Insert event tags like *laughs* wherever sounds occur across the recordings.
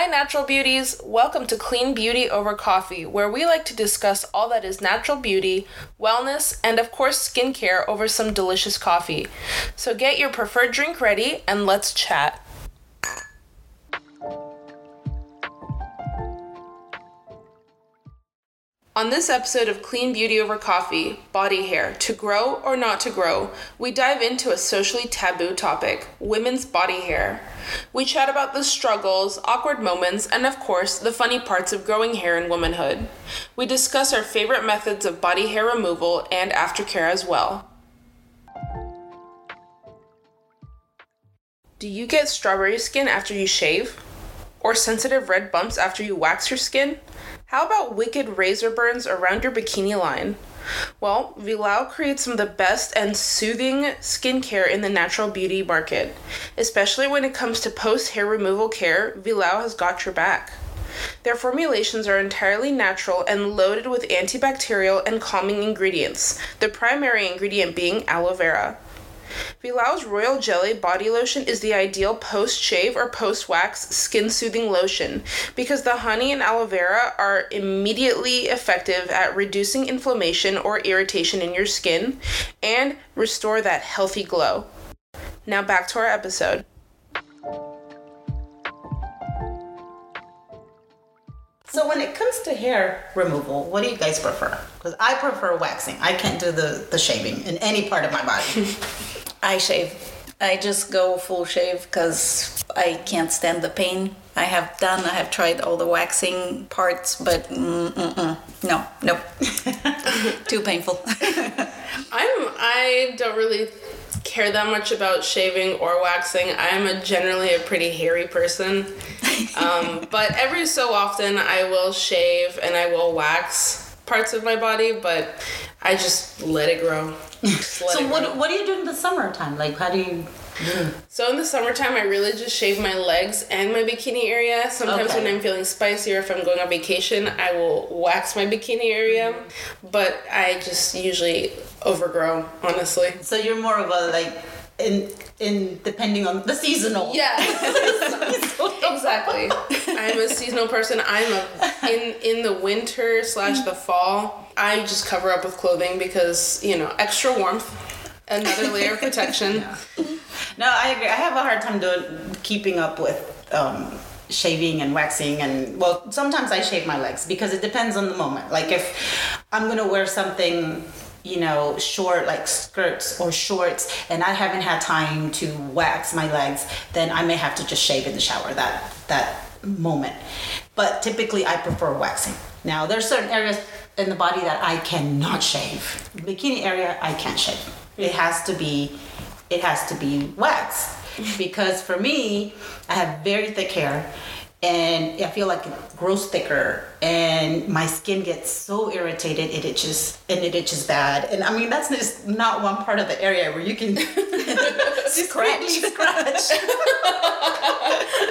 Hi, natural beauties. Welcome to Clean Beauty Over Coffee, where we like to discuss all that is natural beauty, wellness, and of course, skincare over some delicious coffee. So get your preferred drink ready and let's chat. On this episode of Clean Beauty Over Coffee Body Hair To Grow or Not to Grow, we dive into a socially taboo topic women's body hair. We chat about the struggles, awkward moments, and of course, the funny parts of growing hair in womanhood. We discuss our favorite methods of body hair removal and aftercare as well. Do you get strawberry skin after you shave? Or sensitive red bumps after you wax your skin? How about wicked razor burns around your bikini line? Well, Vilao creates some of the best and soothing skincare in the natural beauty market. Especially when it comes to post hair removal care, Vilao has got your back. Their formulations are entirely natural and loaded with antibacterial and calming ingredients, the primary ingredient being aloe vera. Vilao's Royal Jelly body lotion is the ideal post shave or post wax skin soothing lotion because the honey and aloe vera are immediately effective at reducing inflammation or irritation in your skin and restore that healthy glow. Now back to our episode. So when it comes to hair removal, what do you guys prefer? Because I prefer waxing. I can't do the, the shaving in any part of my body. *laughs* I shave. I just go full shave because I can't stand the pain. I have done, I have tried all the waxing parts, but mm-mm, no, nope. *laughs* Too painful. *laughs* I'm I don't really care that much about shaving or waxing. I'm a generally a pretty hairy person. Um, *laughs* but every so often I will shave and I will wax parts of my body, but I just let it grow. Let so it what, grow. what do you do in the summertime? Like how do you So in the summertime, I really just shave my legs and my bikini area. Sometimes Okay. when I'm feeling spicy or if I'm going on vacation, I will wax my bikini area. Mm-hmm. But I just usually overgrow, honestly. so you're more of a like in in depending on the seasonal. Yeah, *laughs* *laughs* exactly. I'm a seasonal person. I'm a in in the winter slash the fall. I just cover up with clothing because you know extra warmth, another layer of protection. *laughs* No, I agree. I have a hard time doing keeping up with um, shaving and waxing, and well, sometimes I shave my legs because it depends on the moment. Like if I'm gonna wear something, you know, short like skirts or shorts, and I haven't had time to wax my legs, then I may have to just shave in the shower that that moment. But typically, I prefer waxing. Now, there's certain areas in the body that I cannot shave. Bikini area, I can't shave. It has to be it has to be waxed because for me i have very thick hair and i feel like it grows thicker and my skin gets so irritated it itches and it itches bad. And i mean that's just not one part of the area where you can *laughs* *laughs* scratch. scratch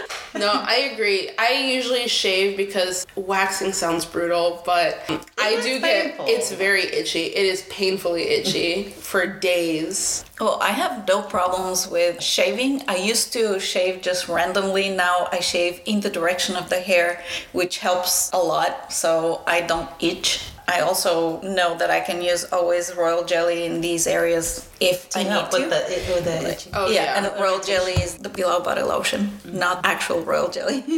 *laughs* No, I agree. I usually shave because waxing sounds brutal, but I is do get it's very itchy. It is painfully itchy for days. Well, I have no problems with shaving. I used to shave just randomly. Now I shave in the direction of the hair, which helps a lot so I don't itch. I also know that I can use always royal jelly in these areas if I need help to. with the with the itching. Oh yeah, yeah, and the royal jelly is the Vilao body lotion, mm-hmm. not actual royal jelly. *laughs*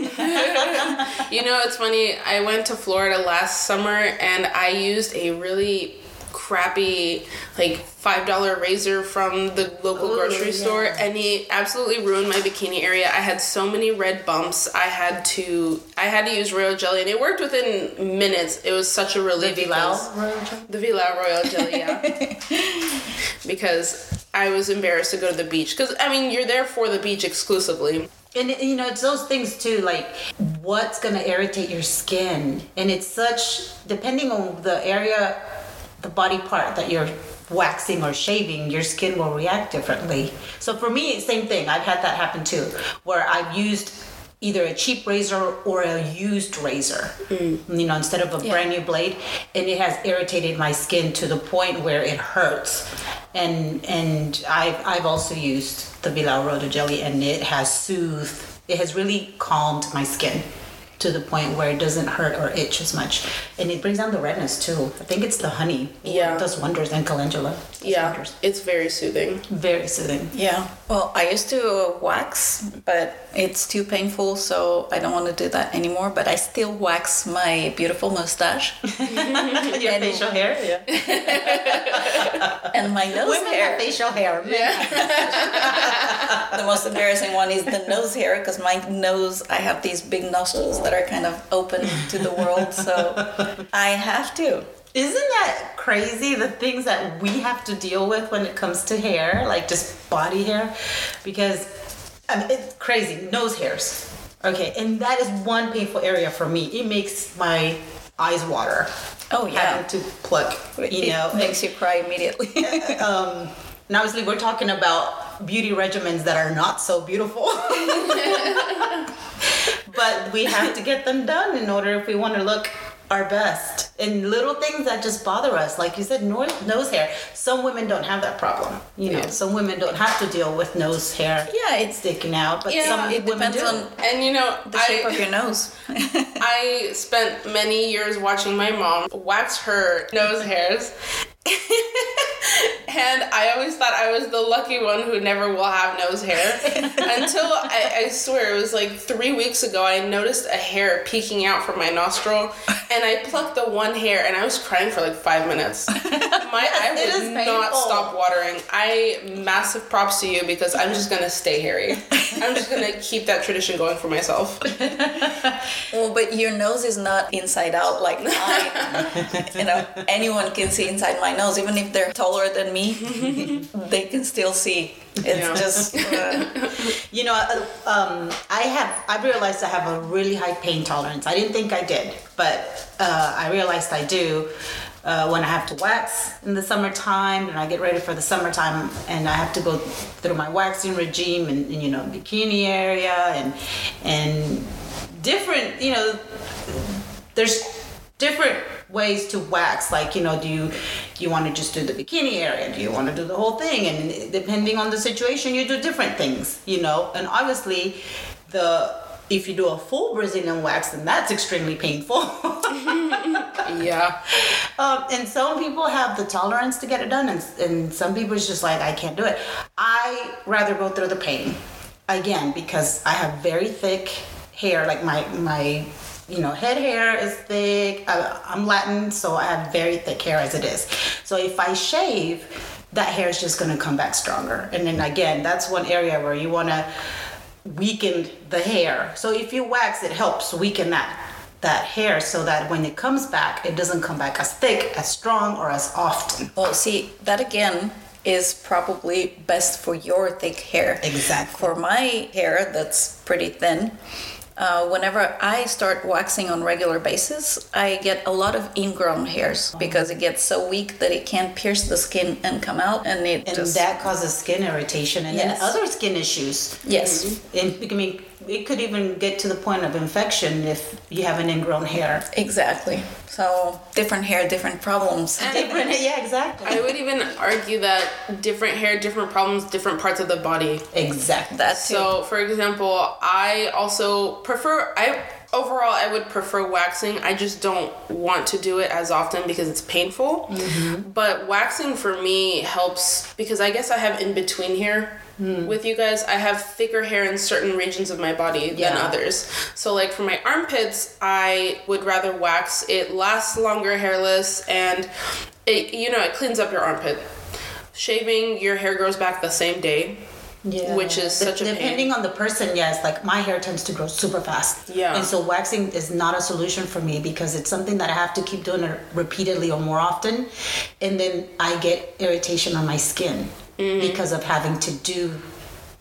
You know, it's funny. I went to Florida last summer and I used a really crappy like five dollar razor from the local Ooh, grocery yeah. store and he absolutely ruined my bikini area i had so many red bumps i had to i had to use royal jelly and it worked within minutes it was such a relief The Vilao royal jelly? the Royal Jelly, yeah. *laughs* because I was embarrassed to go to the beach. Because, I mean, you're there for the beach exclusively. And you know, it's those things too, like what's gonna irritate your skin. And it's such, depending on the area, the body part that you're waxing or shaving, your skin will react differently. So for me, same thing. I've had that happen too, where I've used either a cheap razor or a used razor, mm. you know, instead of a brand new blade, and it has irritated my skin to the point where it hurts. And and I've I've also used the Vilao Royal Jelly, and it has soothed. It has really calmed my skin. To the point where it doesn't hurt or itch as much, and it brings down the redness too. I think it's the honey. Yeah. it does wonders and calendula. Yeah, wonders. it's very soothing. very soothing. Yeah. Well, I used to wax, but it's too painful, so I don't want to do that anymore. But I still wax my beautiful mustache *laughs* Your And- facial hair, yeah. *laughs* and my nose Women hair. have facial hair. Yeah. *laughs* the most embarrassing one is the nose hair because my nose, I have these big nostrils that are kind of open to the world, so I have to. Isn't that crazy? The things that we have to deal with when it comes to hair, like just body hair, because I mean, it's crazy. Nose hairs. Okay, and that is one painful area for me. It makes my eyes water. Oh, yeah. having to pluck. You know, it makes you cry immediately. *laughs* um, and obviously we're talking about beauty regimens that are not so beautiful. *laughs* *laughs* but we have to get them done in order if we want to look our best. And little things that just bother us, like you said, nose, nose hair. Some women don't have that problem. You know, Yeah. some women don't have to deal with nose hair yeah, it's sticking out, but Yeah, some it women depends do. on And you know, the shape I, of your nose. *laughs* I spent many years watching my mom wax her nose hairs. *laughs* and I always thought I was the lucky one who never will have nose hair. *laughs* Until I, I swear it was like three weeks ago, I noticed a hair peeking out from my nostril, and I plucked the one hair, and I was crying for like five minutes. *laughs* My eye it would not stop watering. I massive props to you because I'm just gonna stay hairy. I'm just gonna keep that tradition going for myself. Well, but your nose is not inside out like mine. you know, anyone can see inside my nose, even if they're taller than me. *laughs* they can still see. It's Yeah. just uh, You know, uh, um, I have. I realized I have a really high pain tolerance. I didn't think I did, but uh, I realized I do uh, when I have to wax in the summertime, and I get ready for the summertime, and I have to go through my waxing regime, and, and, you know, bikini area, and and different. You know, there's different ways to wax like you know do you do you want to just do the bikini area? Do you want to do the whole thing? And depending on the situation you do different things you know? And obviously the if you do a full brazilian wax then that's extremely painful. *laughs* Yeah. um, and some people have the tolerance to get it done and, and some people is just like i can't do it. I rather go through the pain again because i have very thick hair like my my you know head hair is thick I, i'm latin so i have very thick hair as it is so if i shave that hair is just going to come back stronger and then again that's one area where you want to weaken the hair so if you wax it helps weaken that that hair so that when it comes back it doesn't come back as thick as strong or as often well. See that again is probably best for your thick hair. Exactly. For my hair, that's pretty thin. Uh, whenever I start waxing on regular basis, I get a lot of ingrown hairs because it gets so weak that it can't pierce the skin and come out, and it and just that causes skin irritation and Yes. then other skin issues yes, and I mean, it could even get to the point of infection if you have an ingrown hair. exactly. So different hair, different problems. Different, *laughs* yeah, exactly. I would even argue that different hair, different problems, different parts of the body. exactly. That too. So, for example, I also prefer I overall I would prefer waxing. I just don't want to do it as often because it's painful. Mm-hmm. But waxing for me helps because I guess I have in between hair. Hmm. With you guys, I have thicker hair in certain regions of my body than Yeah. others. So, like for my armpits, I would rather wax. It lasts longer hairless, and it you know it cleans up your armpit. Shaving, your hair grows back the same day. Yeah. Which is De- such a pain. depending on the person, yes. Like my hair tends to grow super fast. Yeah. And so waxing is not a solution for me because it's something that I have to keep doing it repeatedly or more often, and then I get irritation on my skin Mm-hmm. because of having to do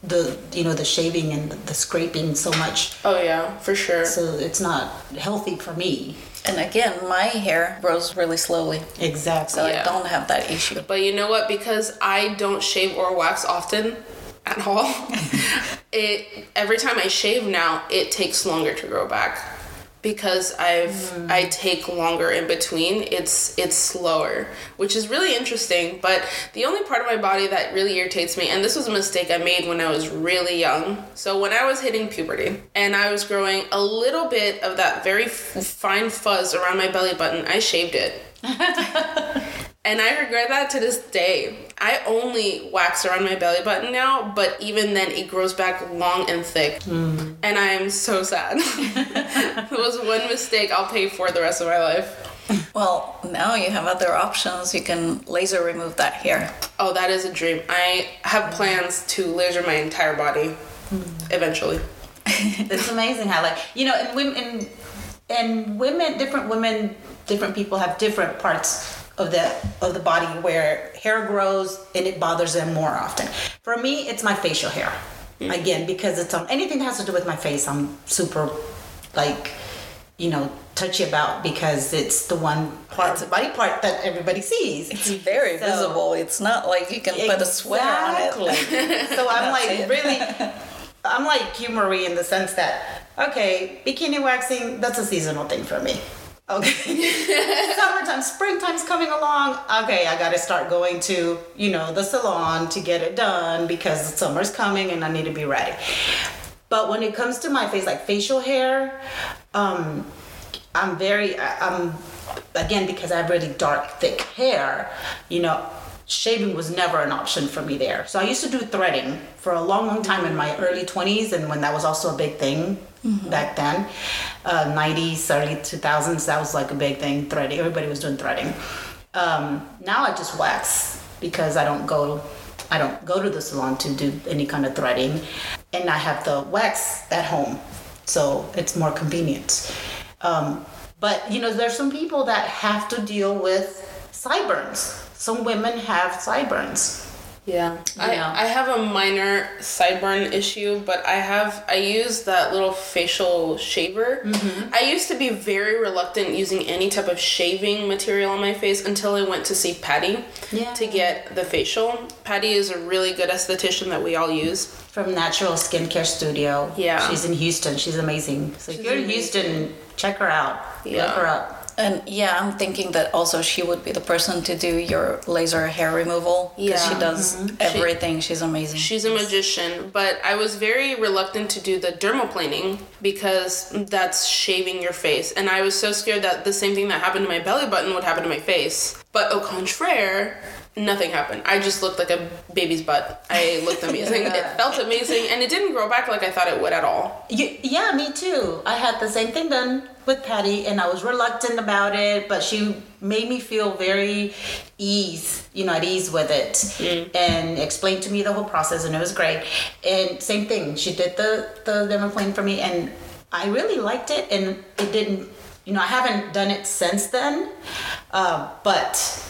the you know the shaving and the, the scraping so much. Oh yeah, for sure. So it's not healthy for me. And again, my hair grows really slowly, Exactly. so Yeah. I don't have that issue. But you know what? Because I don't shave or wax often at all, *laughs* it every time I shave now, it takes longer to grow back. Because I've hmm. I take longer in between, it's it's slower, which is really interesting. But the only part of my body that really irritates me, and this was a mistake I made when I was really young. So when I was hitting puberty and I was growing a little bit of that very f- fine fuzz around my belly button, I shaved it. *laughs* And I regret that to this day. I only wax around my belly button now, but even then it grows back long and thick. Hmm. And I am so sad. *laughs* it was one mistake I'll pay for the rest of my life. Well, now you have other options. You can laser remove that hair. Oh, that is a dream. I have plans to laser my entire body hmm. eventually. *laughs* it's amazing how like you know and women and women different women different people have different parts of the of the body where hair grows and it bothers them more often for me it's my facial hair mm. again because it's on anything that has to do with my face i'm super like you know touchy about because it's the one part of the body part that everybody sees It's very So- visible. It's not like you can put a sweater on it. Exactly. *laughs* so I'm like it. really, I'm like Hugh Marie in the sense that okay, bikini waxing that's a seasonal thing for me. Okay, *laughs* summertime, springtime's coming along. Okay, I got to start going to you know the salon to get it done because summer's coming and I need to be ready. But when it comes to my face, like facial hair, um, I'm very, I- I'm, again, because I have really dark, thick hair, you know, shaving was never an option for me there. So I used to do threading for a long, long time in my early 20s, and when that was also a big thing back then, uh, 90s, early 2000s, that was like a big thing, threading. Everybody was doing threading. Um, now I just wax because I don't go I don't go to the salon to do any kind of threading, and I have the wax at home, so it's more convenient. Um, but you know, there's some people that have to deal with sideburns. Some women have sideburns. Yeah. I, Yeah. I have a minor sideburn issue, but I have I use that little facial shaver. Mm-hmm. I used to be very reluctant using any type of shaving material on my face until I went to see Patty Yeah. to get the facial. Patty is a really good esthetician that we all use. From Natural Skincare Studio. Yeah. She's in Houston. She's amazing. So if you're in amazing. Houston, check her out. Yeah. Look her up. And yeah, I'm thinking that also she would be the person to do your laser hair removal because she Yeah. does mm-hmm. everything. she's amazing. She's a magician, but I was very reluctant to do the dermaplaning because that's shaving your face. And I was so scared that the same thing that happened to my belly button would happen to my face. But au contraire, nothing happened. I just looked like a baby's butt. I looked amazing. It *laughs* felt amazing, and it didn't grow back like I thought it would at all. You, yeah, me too. I had the same thing done with Patty, and I was reluctant about it, but she made me feel very ease, you know, at ease with it, and explained to me the whole process, and it was great. And same thing, she did the the dermaplane for me, and I really liked it, and it didn't, you know, I haven't done it since then, uh, but.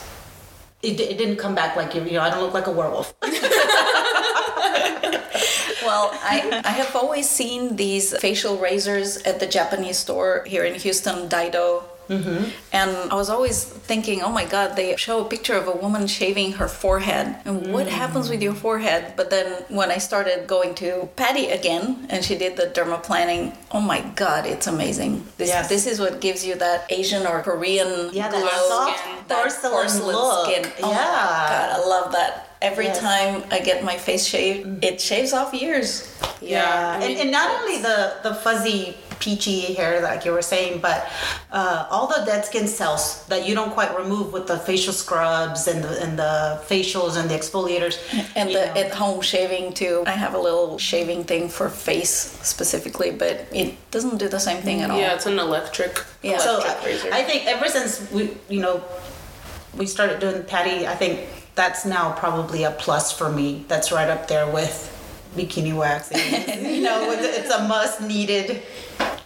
It, it didn't come back like you know I don't look like a werewolf. *laughs* Well, I, I have always seen these facial razors at the Japanese store here in Houston, Dido. Mm-hmm. And I was always thinking, oh my God, they show a picture of a woman shaving her forehead. And what happens with your forehead? But then when I started going to Patty again and she did the dermaplaning, oh my God, it's amazing. This, Yes. this is what gives you that Asian or Korean Yeah, that soft skin, that porcelain look. skin. Oh Yeah. God, I love that. Every Yes. time I get my face shaved, it shaves off years. Yeah, I and, and not only the the fuzzy peachy hair like you were saying but uh, all the dead skin cells that you don't quite remove with the facial scrubs and the and the facials and the exfoliators And the know. at home shaving too. I have a little shaving thing for face specifically, but it doesn't do the same thing at all. yeah, it's an electric. Yeah. so razor. I think ever since we you know we started doing patty I think that's now probably a plus for me that's right up there with bikini waxing *laughs* you know it's- it's a must needed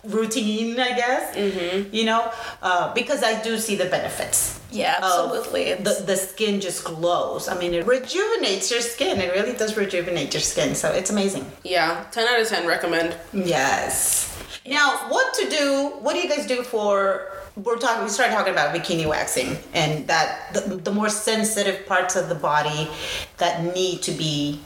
routine I guess mm-hmm. you know uh, because I do see the benefits Yeah, absolutely. The, the skin just glows I mean it rejuvenates your skin it really does rejuvenate your skin so it's amazing yeah, ten out of ten recommend. Yes. Now, what to do? What do you guys do for? We're talking. We started talking about bikini waxing and that the, the more sensitive parts of the body that need to be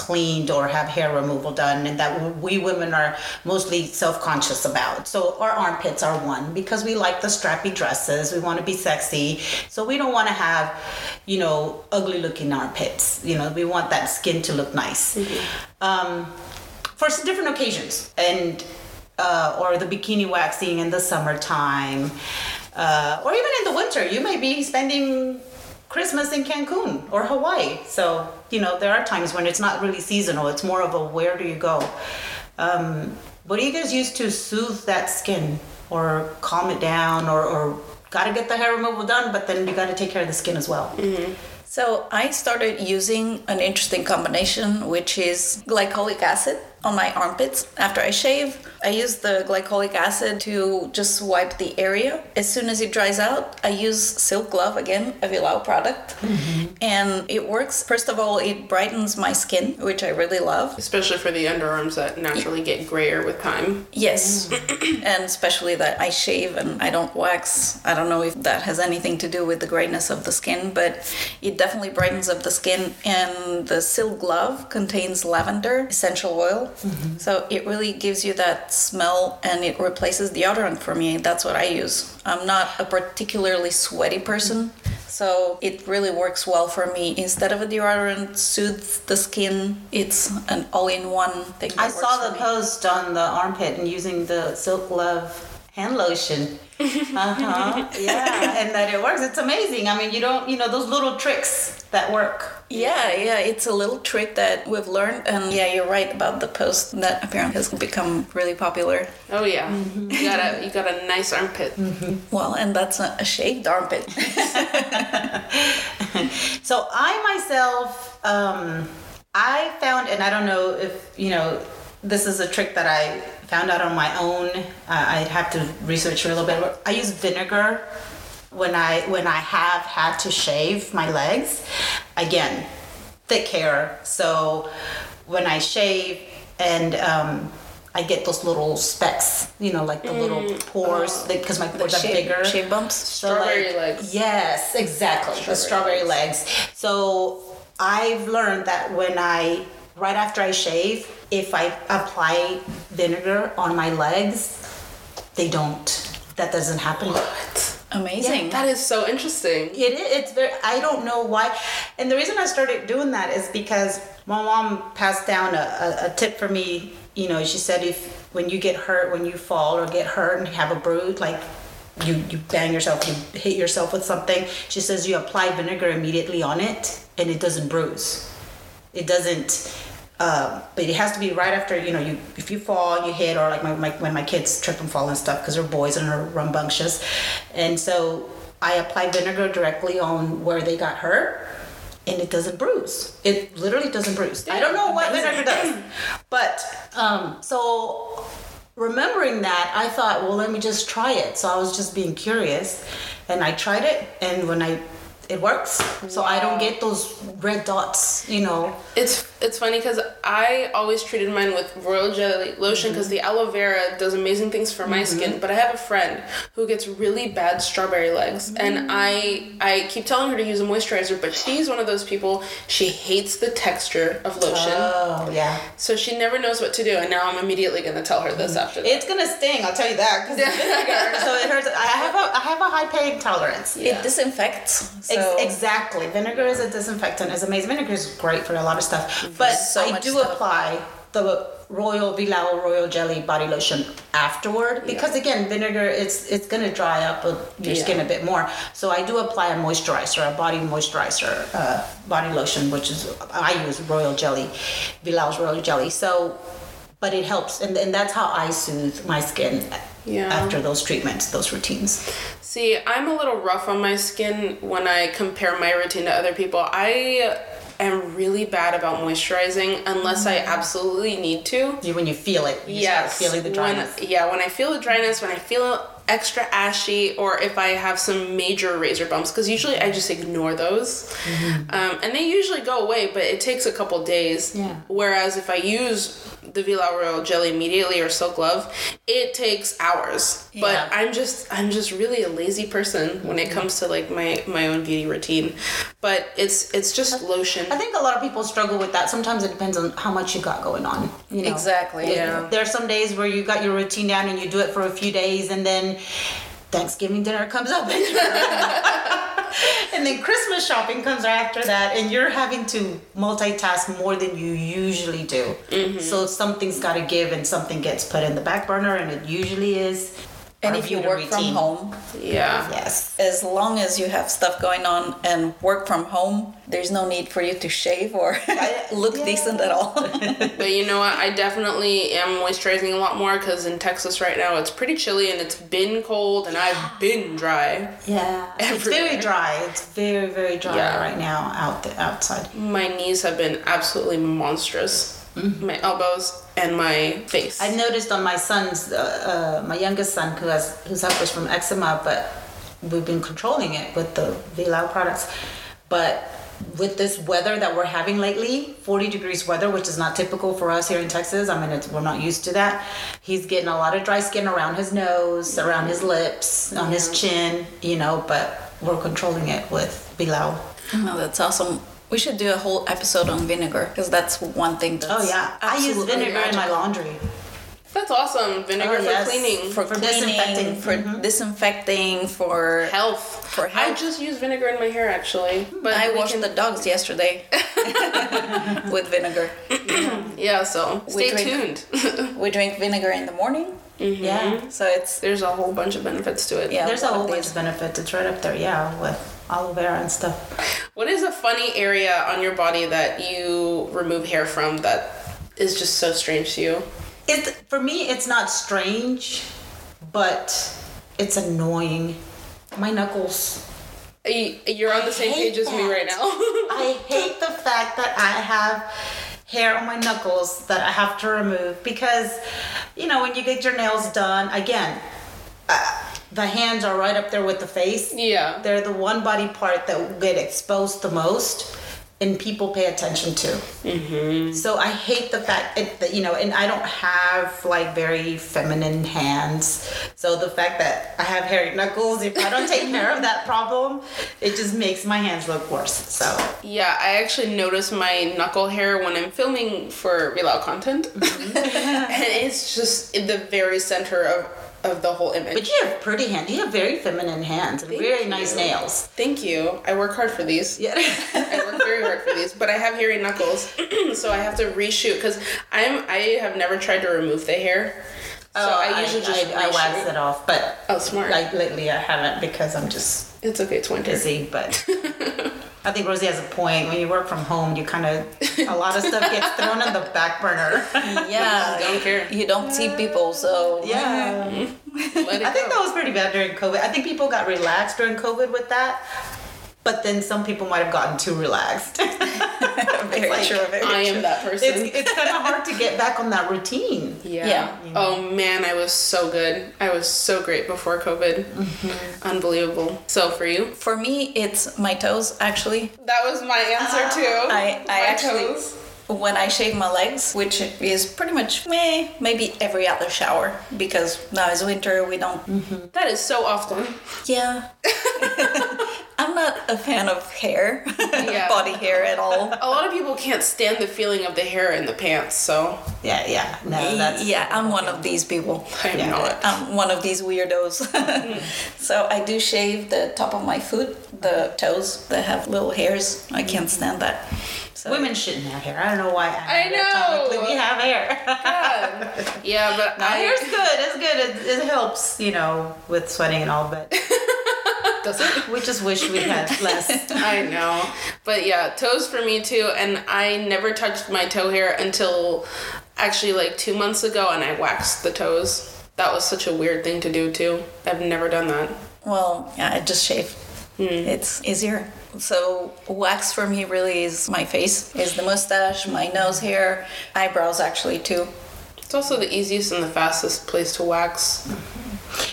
cleaned or have hair removal done and that we women are mostly self-conscious about. So our armpits are one because we like the strappy dresses. We want to be sexy. So we don't want to have you know ugly looking armpits. You know we want that skin to look nice. Um, for different occasions and uh, or the bikini waxing in the summertime uh, or even in the winter. You may be spending Christmas in Cancun or Hawaii. So, you know, there are times when it's not really seasonal, it's more of a where do you go? Um, what do you guys use to soothe that skin or calm it down or, or got to get the hair removal done, but then you got to take care of the skin as well? Mm-hmm. So I started using an interesting combination, which is glycolic acid on my armpits after I shave. I use the glycolic acid to just wipe the area. As soon as it dries out, I use Silk Glove again, a Vilao product. Mm-hmm. And it works. First of all, it brightens my skin, which I really love. Especially for the underarms that naturally get grayer with time. Yes. Mm. and especially that I shave and I don't wax. I don't know if that has anything to do with the grayness of the skin, but it definitely brightens up the skin. And the Silk Glove contains lavender essential oil Mm-hmm. So it really gives you that smell and it replaces deodorant for me. That's what I use. I'm not a particularly sweaty person. So it really works well for me. Instead of a deodorant, soothes the skin. It's an all-in-one thing. I saw the post on the armpit and using the Silk Glove hand lotion. uh huh. *laughs* Yeah, and that it works. It's amazing. I mean, you don't, you know, those little tricks that work. Yeah, yeah, it's a little trick that we've learned, and yeah, you're right about the post that apparently has become really popular. Oh yeah, mm-hmm. you got a you got a nice armpit. Mm-hmm. Well, and that's a, a shaved armpit. *laughs* so I myself, um, I found, and I don't know if you know, this is a trick that I found out on my own. Uh, I'd have to research a little bit. I use vinegar when I when I have had to shave my legs. Again, thick hair, so when I shave and um, I get those little specks, you know, like the mm. little pores, because oh. my pores are bigger. Shave bumps. So strawberry like, legs. Yes, exactly. Strawberry the strawberry legs. legs. So I've learned that when I right after I shave, if I apply vinegar on my legs, they don't. That doesn't happen. What? Amazing. Yeah, that is so interesting. It is. It's very. I don't know why, and the reason I started doing that is because my mom passed down a, a, a tip for me. You know, she said if when you get hurt, when you fall or get hurt and have a bruise, like you you bang yourself, you hit yourself with something. She says you apply vinegar immediately on it, and it doesn't bruise. It doesn't um, but it has to be right after you know you if you fall you hit or like my, my when my kids trip and fall and stuff because they're boys and they're rambunctious. And so i apply vinegar directly on where they got hurt and it doesn't bruise. It literally doesn't bruise. I don't know what vinegar does. *laughs* But um, so remembering that i thought well let me just try it. So i was just being curious and i tried it and when i it works. So. I don't get those red dots, you know. It's it's funny because I always treated mine with royal jelly lotion because mm-hmm. the aloe vera does amazing things for my mm-hmm. skin. But I have a friend who gets really bad strawberry legs, mm-hmm. and I I keep telling her to use a moisturizer, but she's one of those people. She hates the texture of lotion. Oh yeah. So she never knows what to do, and now I'm immediately gonna tell her this mm-hmm. after. That. It's gonna sting. I'll tell you that because so it hurts. I have a I have a high pain tolerance. Yeah. It disinfects. So. Ex- exactly. Vinegar is a disinfectant. It's amazing. Vinegar is great for a lot of stuff but so I do stuff. apply the Royal Vilao Royal Jelly body lotion afterward because yeah. again vinegar it's it's gonna dry up your yeah. skin a bit more. So I do apply a moisturizer, a body moisturizer uh, body lotion, which is I use Royal Jelly, Vilao's Royal Jelly. So, but it helps, and and that's how I soothe my skin. Yeah. After those treatments, those routines. See, I'm a little rough on my skin when I compare my routine to other people. I am really bad about moisturizing unless I mm-hmm. absolutely need to. You when you feel it. You yes. Feeling the dryness. When, yeah, when I feel the dryness, when I feel extra ashy, or if I have some major razor bumps, because usually I just ignore those, mm-hmm. um, and they usually go away, but it takes a couple days. Yeah. Whereas if I use the Vilao Royal Jelly immediately or Silk Glove, it takes hours. Yeah. But I'm just I'm just really a lazy person when it comes to like my my own beauty routine. But it's it's just lotion. I think a lot of people struggle with that. Sometimes it depends on how much you got going on. You know? Exactly, There- yeah. There are some days where you got your routine down and you do it for a few days, and then Thanksgiving dinner comes up, and, *laughs* and then Christmas shopping comes after that, and you're having to multitask more than you usually do. Mm-hmm. So something's got to give, and something gets put in the back burner, and it usually is. And if you beauty work from home, yeah. yes. as long as you have stuff going on and work from home, there's no need for you to shave or *laughs* look Yeah. decent at all. *laughs* But you know what? I definitely am moisturizing a lot more because in Texas right now it's pretty chilly and it's been cold and I've been dry. Yeah, it's very dry. It's very, very dry Yeah. right now out the outside. My knees have been absolutely monstrous. My elbows and my face. I've noticed on my son's, uh, uh, my youngest son, who has who suffers from eczema, but we've been controlling it with the Vilao products. But with this weather that we're having lately, 40 degrees weather, which is not typical for us here in Texas. I mean, it's, we're not used to that. He's getting a lot of dry skin around his nose, around his lips, on his chin, you know. But we're controlling it with Vilao. oh, that's awesome. We should do a whole episode on vinegar because that's one thing that's Oh yeah, I use absolutely vinegar in my laundry. That's awesome. Vinegar Oh, for yes. cleaning. for, For cleaning, disinfecting. for Mhm. disinfecting, for health. For health. I just use vinegar in my hair actually. But I washed can- the dogs yesterday *laughs* with vinegar. *clears throat* Yeah, so stay drink- tuned. *laughs* We drink vinegar in the morning, Yeah. so it's There's a whole bunch of benefits to it. Yeah. There's a whole bunch these. of benefits. It's right up there, yeah, with aloe vera and stuff. What is a funny area on your body that you remove hair from that is just so strange to you? It for me, it's not strange, but it's annoying. My knuckles. You're on the same page as me right now. *laughs* I hate the fact that I have hair on my knuckles that I have to remove because, you know, when you get your nails done, again, the hands are right up there with the face. yeah. They're the one body part that get exposed the most and people pay attention to. Mm-hmm. So I hate the fact that, you know, and I don't have like very feminine hands. So the fact that I have hairy knuckles, if I don't take care of that problem, it just makes my hands look worse. So Yeah, I actually notice my knuckle hair when I'm filming for Reel content. Mm-hmm. *laughs* and it's just in the very center of, of the whole image. But you have pretty hands. You have very feminine hands and Thank very nice nails. Thank you. I work hard for these. Yeah. *laughs* I work very hard for these, but I have hairy knuckles, *clears throat* so I have to reshoot because I'm I have never tried to remove the hair. So oh, I usually just Oh, I, I wax it off, but Oh, smart. like lately I haven't because I'm just It's okay. It's winter. busy. But *laughs* I think Rosie has a point. When you work from home, you kind of a lot of stuff gets thrown on the back burner. yeah. *laughs* Don't care. You don't see people, so yeah. Let it I think go. that was pretty bad during COVID. I think people got relaxed during COVID with that. But then some people might have gotten too relaxed. *laughs* very like- true. Very I true. am that person. it's it's kind of hard to get back on that routine. *laughs* Yeah. Yeah. Oh man, I was so good. I was so great before COVID. Mm-hmm. Unbelievable. So for you, For me, it's my toes. Actually, that was my answer too. I I My actually toes. when I shave my legs, which is pretty much meh, maybe every other shower because now it's winter. We don't. That is so often. Yeah. *laughs* Not a fan of hair, *laughs* Yeah. body hair at all. A lot of people can't stand the feeling of the hair in the pants, so Yeah, yeah. No, that's yeah, I'm one of these people. *laughs* I Yeah. know it. I'm one of these weirdos. *laughs* Mm. so I do shave the top of my foot, the toes that have little hairs. I can't mm. stand that. So women shouldn't have hair. I don't know why. I know. We have hair. God. Yeah, but No, I hair's good. It's good. It, it helps, you know, with sweating and all. But does it? we just wish we had less. *laughs* I know. But yeah, toes for me too. And I never touched my toe hair until actually like two months ago and I waxed the toes. That was such a weird thing to do too. I've never done that. Well, yeah, I just shave. Hmm. It's easier. So wax for me really is my face, is the mustache, my nose hair, eyebrows actually too. It's also the easiest and the fastest place to wax.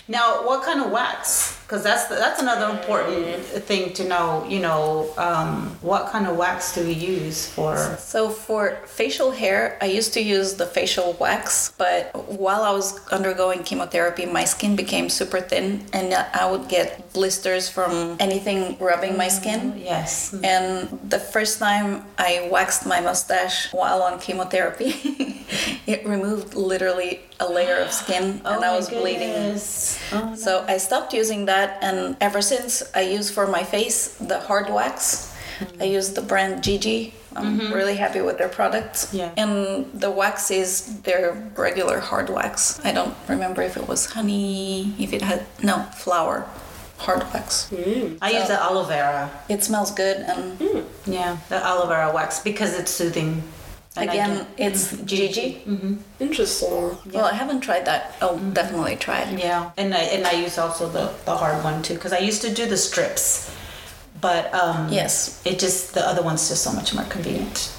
Now, what kind of wax because that's that's another important thing to know. You know, um, what kind of wax do we use for? So for facial hair, I used to use the facial wax, but while I was undergoing chemotherapy, my skin became super thin, and I would get blisters from anything rubbing my skin. Yes. And the first time I waxed my mustache while on chemotherapy, *laughs* it removed literally a layer of skin, *gasps* oh and I my was bleeding. Oh, no. So I stopped using that, and ever since I use for my face the hard wax. I mm-hmm. use the brand Gigi. I'm mm-hmm. really happy with their products. Yeah. And the wax is their regular hard wax. I don't remember if it was honey, if it had no flour, hard wax. Mm. I use the aloe vera. It smells good, and mm. Yeah, the aloe vera wax because it's soothing. And again, get- it's mm-hmm. Gigi. Mm-hmm. Interesting. Well, I haven't tried that. I'll mm-hmm. definitely try it. Yeah, and I and I use also the the hard one too because I used to do the strips, but um, Yes. it just the other one's just so much more convenient.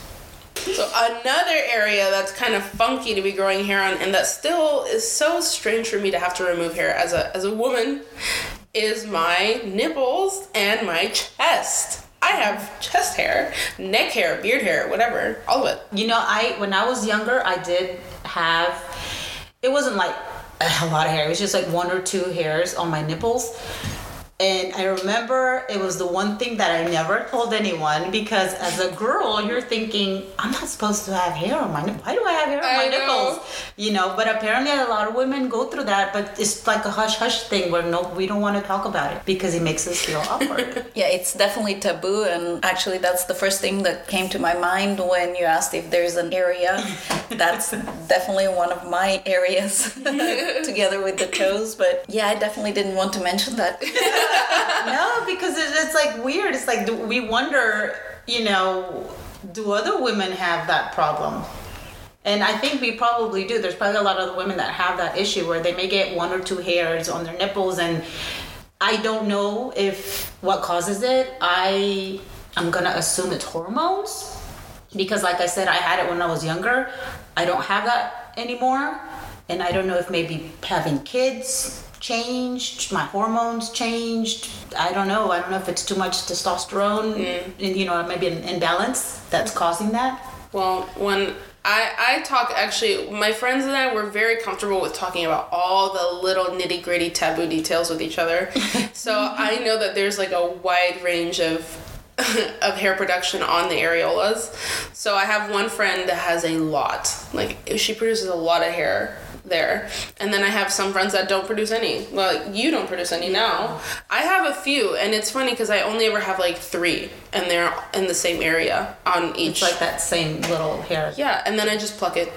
So another area that's kind of funky to be growing hair on, and that still is so strange for me to have to remove hair as a as a woman, is my nipples and my chest. I have chest hair, neck hair, beard hair, whatever, all of it. You know, I when I was younger, I did have. It wasn't like a lot of hair. It was just like one or two hairs on my nipples. And I remember it was the one thing that I never told anyone because as a girl, you're thinking, I'm not supposed to have hair on my. Why do I have hair on I my know. nipples? You know, but apparently a lot of women go through that, but it's like a hush hush thing where no, we don't want to talk about it because it makes us feel awkward. *laughs* Yeah, it's definitely taboo, and actually, that's the first thing that came to my mind when you asked if there's an area. *laughs* That's definitely one of my areas, *laughs* together with the toes. But yeah, I definitely didn't want to mention that. No, because it's like weird. It's like we wonder, you know, do other women have that problem? And I think we probably do. There's probably a lot of women that have that issue where they may get one or two hairs on their nipples, and I don't know if what causes it. I I'm gonna assume it's hormones because, like I said, I had it when I was younger. I don't have that anymore, and I don't know if maybe having kids changed my hormones changed i don't know i don't know if it's too much testosterone mm. and you know maybe an imbalance that's causing that Well, when I I talk actually, my friends and I were very comfortable with talking about all the little nitty gritty taboo details with each other. *laughs* so I know that there's like a wide range of *laughs* of hair production on the areolas. So I have one friend that has a lot. Like she produces a lot of hair there. And then I have some friends that don't produce any. Well, you don't produce any now. I have a few and it's funny cuz I only ever have like 3 and they're in the same area on each it's like that same little hair yeah, and then I just pluck it.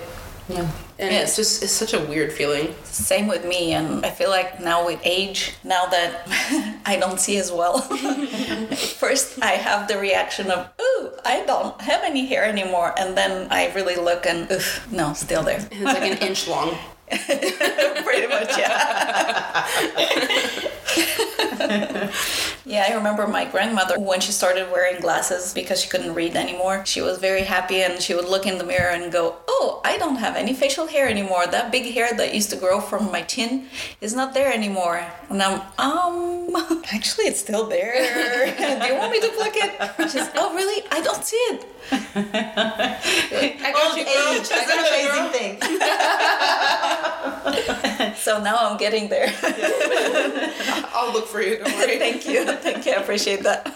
yeah And Yeah. it's just it's such a weird feeling. Same with me, and I feel like now with age, now that *laughs* I don't see as well, *laughs* first I have the reaction of, ooh, I don't have any hair anymore, and then I really look and, oof, no, still there. And it's like an *laughs* inch long. *laughs* Pretty much, yeah. *laughs* *laughs* yeah, I remember my grandmother when she started wearing glasses because she couldn't read anymore. She was very happy and she would look in the mirror and go, Oh, I don't have any facial hair anymore. That big hair that used to grow from my chin is not there anymore. And I'm, um, *laughs* actually, it's still there. *laughs* Do you want me to pluck it? She's, Oh, really? I don't see it. I got old you, girl. age I an amazing thing So now I'm getting there. *laughs* I'll look for you. Don't worry. *laughs* Thank you. *laughs* Thank you. I appreciate that.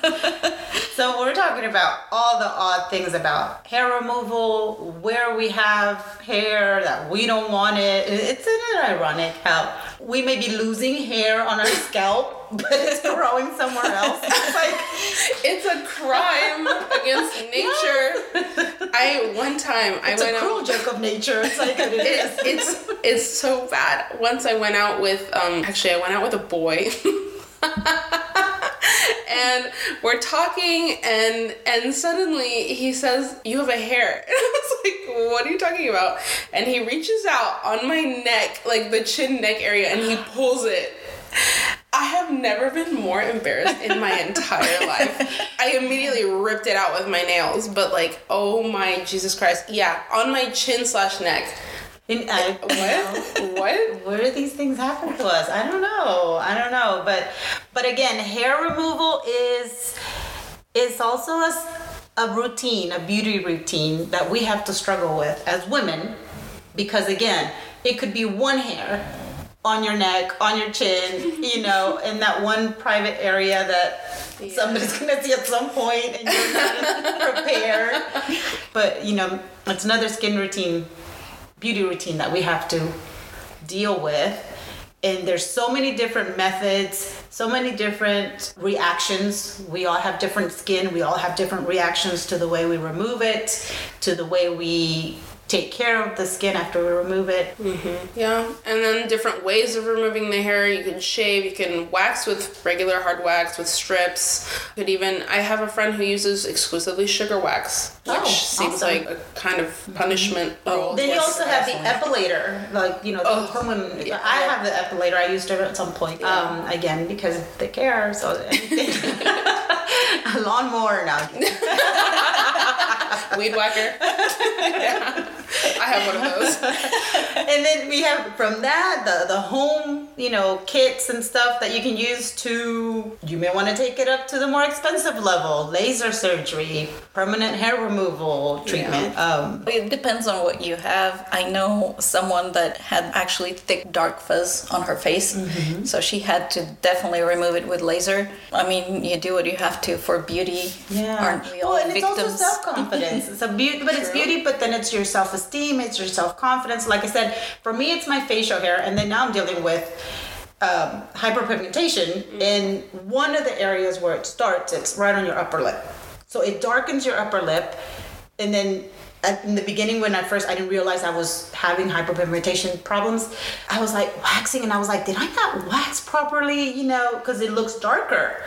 So we're talking about all the odd things about hair removal, where we have hair that we don't want it. It's isn't ironic how we may be losing hair on our scalp, but it's growing somewhere else. It's like *laughs* It's a crime against *laughs* nature. I one time I it's went a out. cruel joke of nature. It's like it is. It's, it's it's so bad. Once I went out with um actually I went out with a boy. *laughs* and we're talking and and suddenly he says you have a hair and i was like what are you talking about and he reaches out on my neck like the chin neck area and he pulls it I have never been more embarrassed in my entire *laughs* life. I immediately ripped it out with my nails, but like, oh my Jesus Christ. Yeah, on my chin slash neck. In, I, What? what? where do these things happen to us? I don't know. I don't know. But but again, hair removal is is also a, a routine, a beauty routine that we have to struggle with as women because again, it could be one hair on your neck, on your chin, you know, in that one private area that somebody's *laughs* gonna see at some point and you're not prepared. But you know, it's another skin routine, beauty routine that we have to deal with. And there's so many different methods, so many different reactions. We all have different skin. We all have different reactions to the way we remove it, to the way we take care of the skin after we remove it. Yeah, and then different ways of removing the hair. You can shave, you can wax with regular hard wax, with strips. You could even, I have a friend who uses exclusively sugar wax, which Oh, seems awesome. like a kind of punishment. role. Then you also have the epilator, like you know, the Oh, women. yeah. I have the epilator. I used it at some point. Um, again because of thick hair, so *laughs* *laughs* a lawnmower now. *laughs* Weed whacker. *laughs* yeah. I have one of those. and then we have from that the the home you know kits and stuff that you can use to you may want to take it up to the more expensive level laser surgery permanent hair removal treatment um It depends on what you have. I know someone that had actually thick dark fuzz on her face, so she had to definitely remove it with laser. I mean, you do what you have to for beauty. yeah Aren't we all well, and it's also victims? It's a beauty, but it's beauty. But then it's your self-esteem. It's your self-confidence. Like I said, for me, it's my facial hair, and then now I'm dealing with um, hyperpigmentation in one of the areas where it starts. It's right on your upper lip, so it darkens your upper lip, and then. At, in the beginning, when I first I didn't realize I was having hyperpigmentation problems, I was like waxing, and I was like, did I not wax properly? You know, because it looks darker.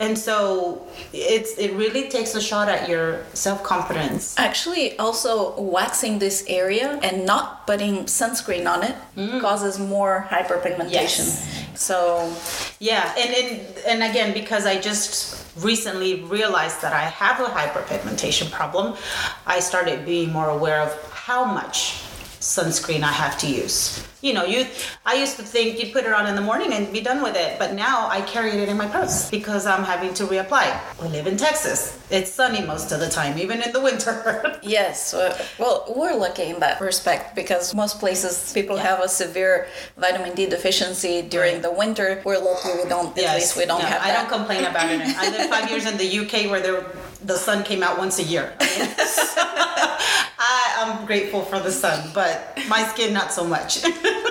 And so it's it really takes a shot at your self confidence. Actually, also waxing this area and not putting sunscreen on it mm. causes more hyperpigmentation. Yes. So, Yeah, and and and again because I just recently realized that I have a hyperpigmentation problem, I started being more aware of how much sunscreen I have to use. You know, you I used to think you'd put it on in the morning and be done with it, but now I carry it in my purse because I'm having to reapply. We live in Texas. It's sunny most of the time, even in the winter. *laughs* yes, uh, well, we're lucky in that respect because most places people have a severe vitamin D deficiency during the winter. We're lucky we don't, at least we don't No, have I that. don't complain about it. I lived five years in the UK where there, the sun came out once a year. I *laughs* mean, *laughs* grateful for the sun, but my skin not so much. *laughs*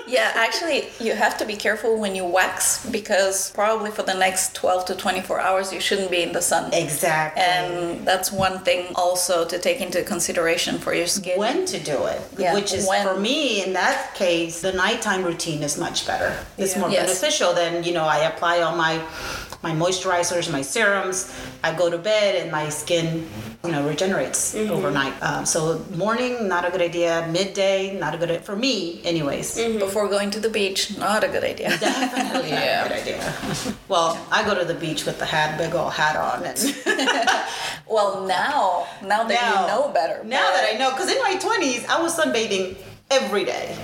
Yeah, actually, you have to be careful when you wax because probably for the next 12 to 24 hours you shouldn't be in the sun. exactly. And that's one thing also to take into consideration for your skin. when to do it, Yeah, which is when. for me in that case, the nighttime routine is much better. It's Yeah. more Yes. beneficial than you know. I apply all my my moisturizers, my serums. I go to bed and my skin, you know, regenerates Mm-hmm. overnight. Um, so morning, not a good idea. Midday, not a good for me, anyways. Before going to the beach, not a good idea. *laughs* Definitely not Yeah. a good idea. well, I go to the beach with the hat, big old hat on, and *laughs* well, now, now that now, you know better. Now that I know, because in my twenties, I was sunbathing every day,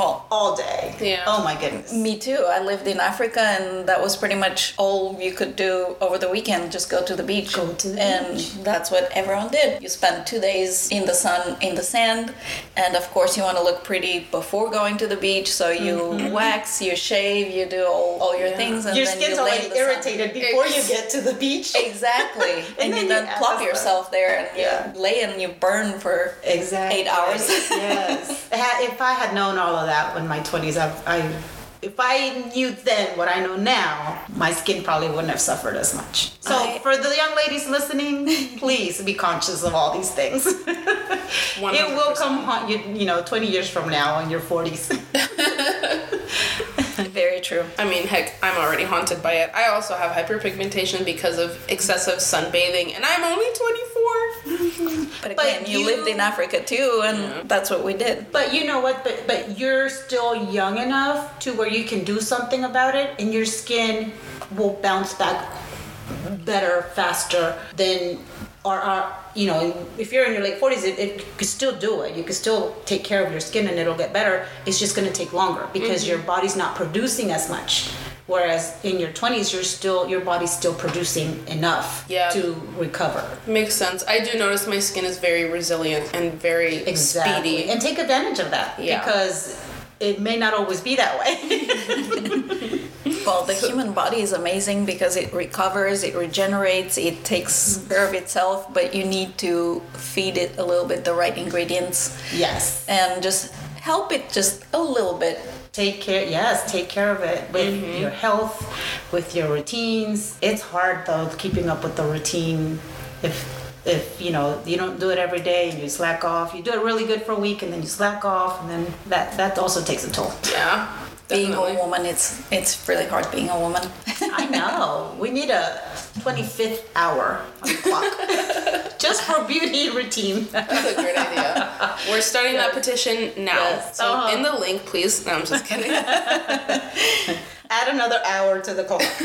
Well, all day. Yeah. Oh my goodness. me too. I lived in Africa, and that was pretty much all you could do over the weekend. Just go to the beach. Go to the and beach. that's what everyone did. You spend two days in the sun, in the sand, and of course you want to look pretty before going to the beach. So you Mm-hmm. wax, you shave, you do all, all your things, and Your then skin's you already the sun. irritated before you get to the beach. Exactly. *laughs* and, And you then then you plop add the yourself there and Yeah. you lay and you burn for Exactly. eight hours. yes. *laughs* If I had known all of that in my twenties, I, I, if I knew then what I know now, my skin probably wouldn't have suffered as much. So I- for the young ladies listening, *laughs* please be conscious of all these things. *laughs* it will come haunt you, you know, twenty years from now in your forties. *laughs* *laughs* Very true. I mean, heck, I'm already haunted by it. I also have hyperpigmentation because of excessive sunbathing, and I'm only 24. But *laughs* But again, you, you- lived in Africa too, and that's what we did. But you know what? But but you're still young enough to where you can do something about it, and your skin will bounce back better, faster than or are you know if you're in your late 40s it, it you can still do it you can still take care of your skin and it'll get better it's just going to take longer because your mm-hmm. body's not producing as much whereas in your 20s you're still your body's still producing enough Yeah. to recover Makes sense. I do notice my skin is very resilient and very exactly speedy. and take advantage of that Yeah. because it may not always be that way *laughs* *laughs* Well, the human body is amazing because it recovers, it regenerates, it takes care of itself, but you need to feed it a little bit the right ingredients yes and just help it just a little bit. take care yes take care of it with Mm-hmm. your health with your routines it's hard though keeping up with the routine if if you know you don't do it every day and you slack off you do it really good for a week and then you slack off and then that that also takes a toll Yeah. Being definitely. a woman, it's it's really hard being a woman. *laughs* i know we need a 25th hour on the clock *laughs* just for beauty routine *laughs* That's a great idea. We're starting that petition now. Yes. So Uh-huh. in the link, please. No, I'm just kidding. Add another hour to the clock *laughs*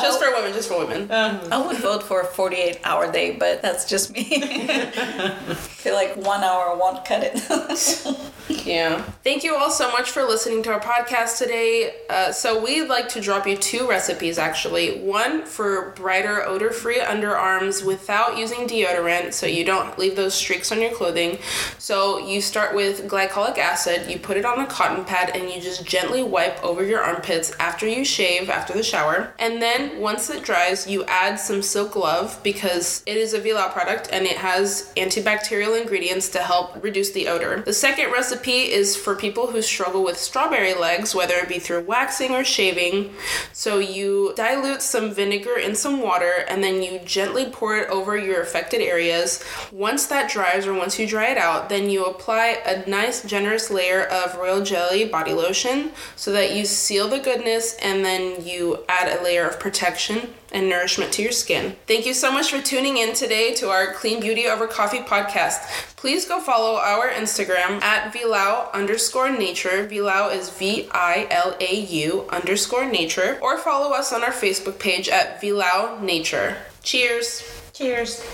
just for women. Just for women. I would vote for a 48 hour day, but that's just me. I *laughs* feel like one hour won't cut it. *laughs* Yeah. Thank you all so much for listening to our podcast today. Uh, so, we'd like to drop you two recipes actually. One for brighter, odor free underarms without using deodorant so you don't leave those streaks on your clothing. So, you start with glycolic acid, you put it on a cotton pad, and you just gently wipe over your armpits after you shave after the shower. And then, once it dries, you add some silk glove because it is a Vilao product and it has antibacterial ingredients to help reduce the odor. The second recipe is for people who struggle with strawberry legs, whether it be through waxing or shaving. So you dilute some vinegar in some water and then you gently pour it over your affected areas. Once that dries or once you dry it out, then you apply a nice generous layer of royal jelly body lotion so that you seal the goodness and then you add a layer of protection and nourishment to your skin. Thank you so much for tuning in today to our Clean Beauty Over Coffee podcast. Please go follow our Instagram at Vilau underscore nature. Vilau is V I L A U underscore nature. Or follow us on our Facebook page at Vilau Nature. Cheers! cheers